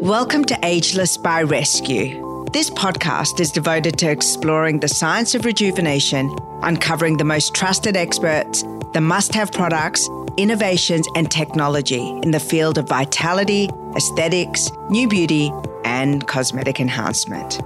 Welcome to Ageless by Rescu. This podcast is devoted to exploring the science of rejuvenation, uncovering the most trusted experts, the must have products, innovations, and technology in the field of vitality, aesthetics, new beauty, and cosmetic enhancement.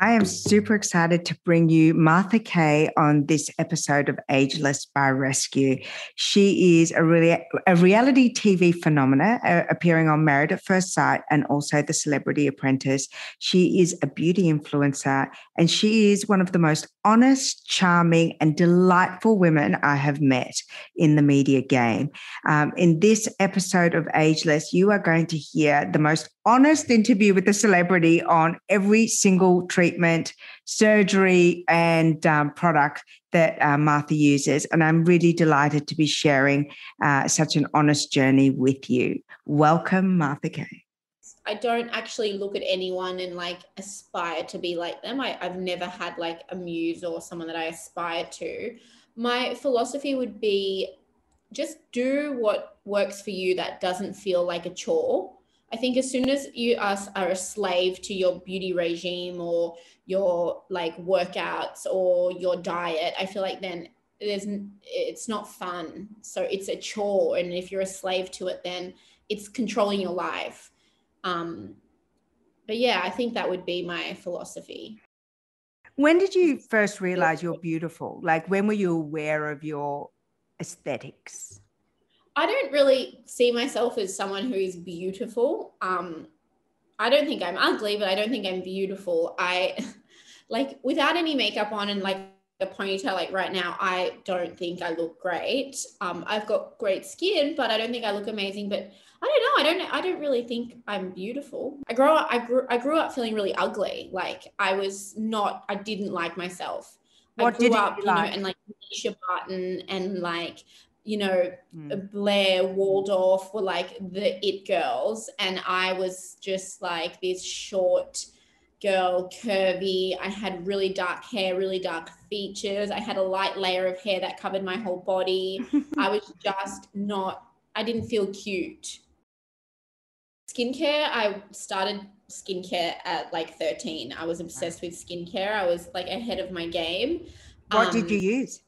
I am super excited to bring you Martha K on this episode of Ageless by Rescu. She is a, really, a reality TV phenomena uh, appearing on Married at First Sight and also The Celebrity Apprentice. She is a beauty influencer and she is one of the most honest, charming, and delightful women I have met in the media game. Um, in this episode of Ageless, you are going to hear the most honest interview with the celebrity on every single treatment, surgery, and um, product that uh, Martha uses. And I'm really delighted to be sharing uh, such an honest journey with you. Welcome, Martha K. I don't actually look at anyone and like aspire to be like them. I, I've never had like a muse or someone that I aspire to. My philosophy would be just do what works for you that doesn't feel like a chore I think as soon as you are, are a slave to your beauty regime or your like workouts or your diet, I feel like then there's it's not fun. So it's a chore, and if you're a slave to it, then it's controlling your life. Um, but yeah, I think that would be my philosophy. When did you first realize you're beautiful? Like when were you aware of your aesthetics? I don't really see myself as someone who is beautiful. Um, I don't think I'm ugly, but I don't think I'm beautiful. I like without any makeup on and like a ponytail, like right now, I don't think I look great. Um, I've got great skin, but I don't think I look amazing. But I don't know. I don't. I don't really think I'm beautiful. I grew up. I grew. I grew up feeling really ugly. Like I was not. I didn't like myself. What I grew did up, you, like? know, and like Mischa Barton and like you know, Mm. Blair Waldorf were like the it girls. And I was just like this short girl, curvy. I had really dark hair, really dark features. I had a light layer of hair that covered my whole body. I was just not, I didn't feel cute. Skincare, I started skincare at like 13. I was obsessed with skincare. I was like ahead of my game. What did you Um, use?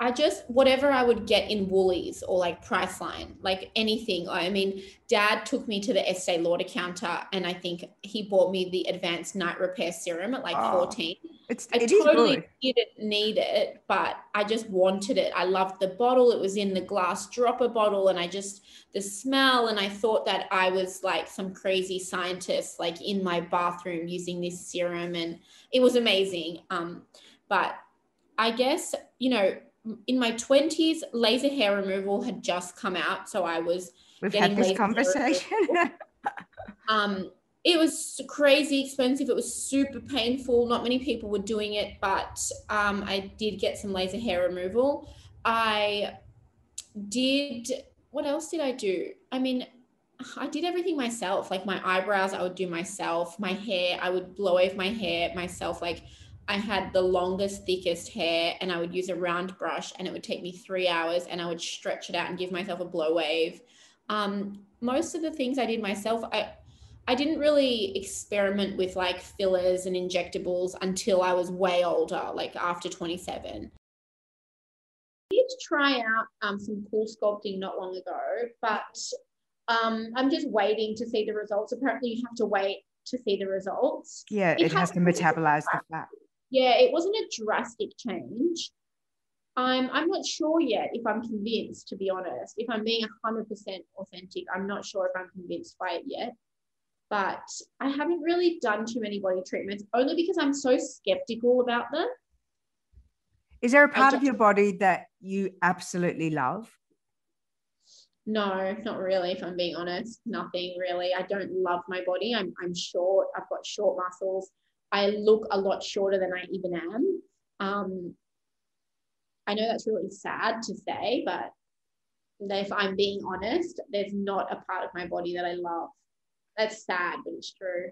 I just whatever I would get in Woolies or like Priceline, like anything. I mean, Dad took me to the Estee Lauder counter, and I think he bought me the Advanced Night Repair Serum at like Oh, fourteen. It's I it totally didn't need it, but I just wanted it. I loved the bottle. It was in the glass dropper bottle, and I just the smell. And I thought that I was like some crazy scientist, like in my bathroom using this serum, and it was amazing. Um, but I guess you know, in my twenties, laser hair removal had just come out, so I was We've getting had this conversation. um, it was crazy expensive. It was super painful. Not many people were doing it, but um, I did get some laser hair removal. I did. What else did I do? I mean, I did everything myself. Like my eyebrows, I would do myself. My hair, I would blow wave my hair myself. Like I had the longest, thickest hair, and I would use a round brush, and it would take me three hours, and I would stretch it out and give myself a blow wave. Um, most of the things I did myself, I I didn't really experiment with like fillers and injectables until I was way older, like after 27. I did try out um, some CoolSculpting not long ago, but um, I'm just waiting to see the results. Apparently, you have to wait to see the results. yeah, It it has to metabolize the fat. Yeah, it wasn't a drastic change. I'm I'm not sure yet if I'm convinced, to be honest. If I'm being 100% authentic, I'm not sure if I'm convinced by it yet. But I haven't really done too many body treatments, only because I'm so skeptical about them. Is there a part of your body that you absolutely love? No, not really, if I'm being honest. Nothing really. I don't love my body. I'm I'm short. I've got short muscles. I look a lot shorter than I even am. Um, I know that's really sad to say, but if I'm being honest, there's not a part of my body that I love. That's sad, but it's true.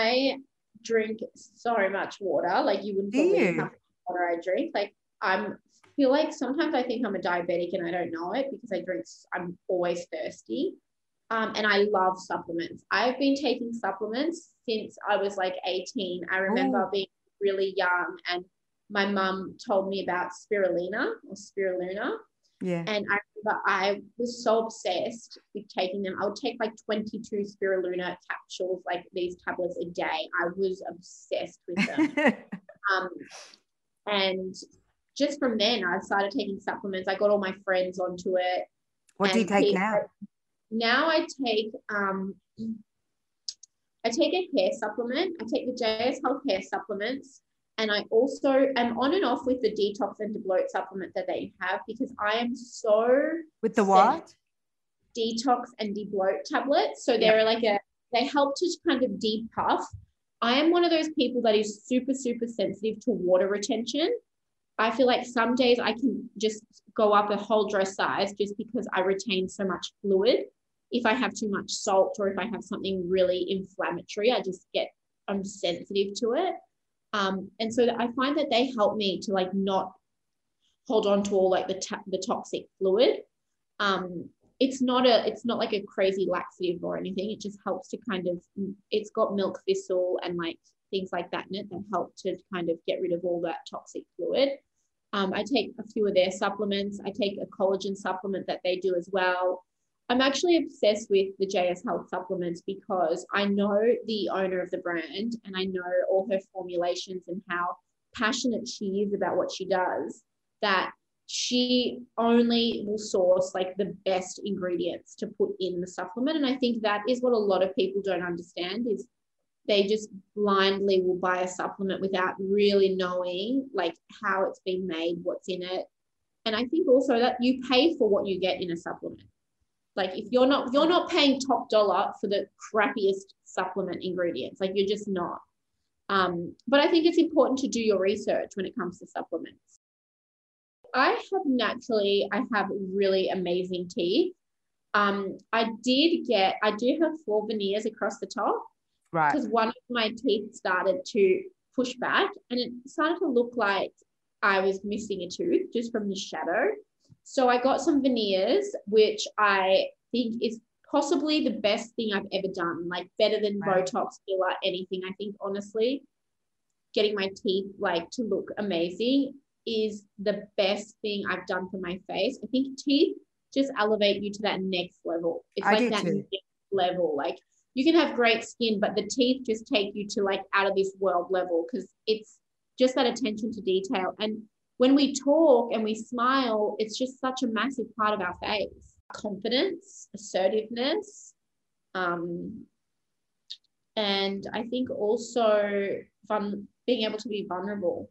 I drink so much water, like you wouldn't believe how much water I drink. Like I'm feel like sometimes I think I'm a diabetic and I don't know it because I drink. I'm always thirsty. Um, and I love supplements. I've been taking supplements since I was like 18. I remember oh. being really young and my mum told me about spirulina or spirulina. Yeah. And I remember I was so obsessed with taking them. I would take like 22 spirulina capsules, like these tablets a day. I was obsessed with them. um, and just from then, I started taking supplements. I got all my friends onto it. What do you take now? Now I take um, I take a hair supplement. I take the JS Health hair supplements. And I also am on and off with the detox and debloat supplement that they have because I am so with the what detox and debloat tablets. So they're like a they help to kind of depuff. I am one of those people that is super super sensitive to water retention. I feel like some days I can just go up a whole dress size just because I retain so much fluid. If I have too much salt or if I have something really inflammatory, I just get I'm sensitive to it. Um, and so I find that they help me to like not hold on to all like the ta- the toxic fluid. Um, it's not a it's not like a crazy laxative or anything. It just helps to kind of it's got milk thistle and like things like that in it that help to kind of get rid of all that toxic fluid. Um, I take a few of their supplements. I take a collagen supplement that they do as well. I'm actually obsessed with the JS Health supplements because I know the owner of the brand and I know all her formulations and how passionate she is about what she does. That she only will source like the best ingredients to put in the supplement. And I think that is what a lot of people don't understand is they just blindly will buy a supplement without really knowing like how it's been made, what's in it. And I think also that you pay for what you get in a supplement. Like if you're not you're not paying top dollar for the crappiest supplement ingredients, like you're just not. Um, but I think it's important to do your research when it comes to supplements. I have naturally, I have really amazing teeth. Um, I did get, I do have four veneers across the top. Right. Because one of my teeth started to push back and it started to look like I was missing a tooth just from the shadow. So I got some veneers, which I think is possibly the best thing I've ever done, like better than right. Botox, filler, anything. I think honestly, getting my teeth like to look amazing is the best thing I've done for my face. I think teeth just elevate you to that next level. It's I like that too. next level. Like you can have great skin, but the teeth just take you to like out of this world level because it's just that attention to detail. And when we talk and we smile, it's just such a massive part of our face. Confidence, assertiveness, um, and I think also fun being able to be vulnerable.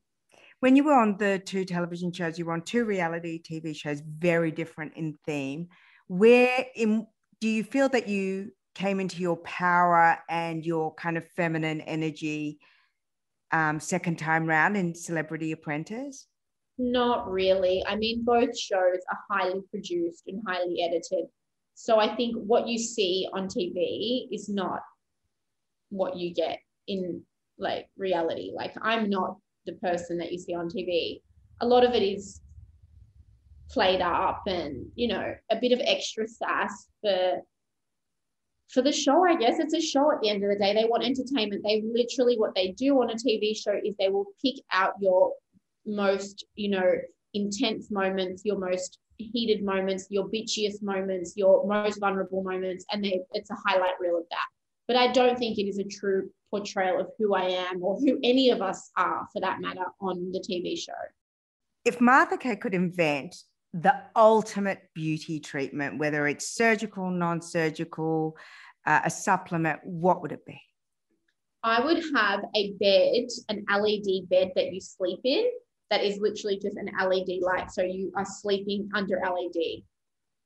When you were on the two television shows, you were on two reality TV shows, very different in theme. Where in do you feel that you came into your power and your kind of feminine energy um, second time round in Celebrity Apprentice? Not really. I mean, both shows are highly produced and highly edited. So I think what you see on TV is not what you get in like reality. Like I'm not the person that you see on TV. A lot of it is played up and, you know, a bit of extra sass for for the show, I guess it's a show at the end of the day. They want entertainment. They literally what they do on a TV show is they will pick out your most, you know, intense moments, your most heated moments, your bitchiest moments, your most vulnerable moments, and they, it's a highlight reel of that. But I don't think it is a true portrayal of who I am or who any of us are, for that matter, on the TV show. If Martha K could invent the ultimate beauty treatment, whether it's surgical, non surgical, uh, a supplement, what would it be? I would have a bed, an LED bed that you sleep in that is literally just an LED light. So you are sleeping under LED.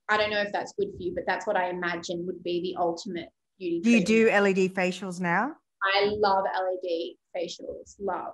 I don't know if that's good for you, but that's what I imagine would be the ultimate beauty. Do you do LED facials now? I love LED facials. Love.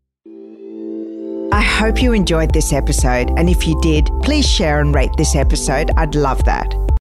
I hope you enjoyed this episode, and if you did, please share and rate this episode. I'd love that.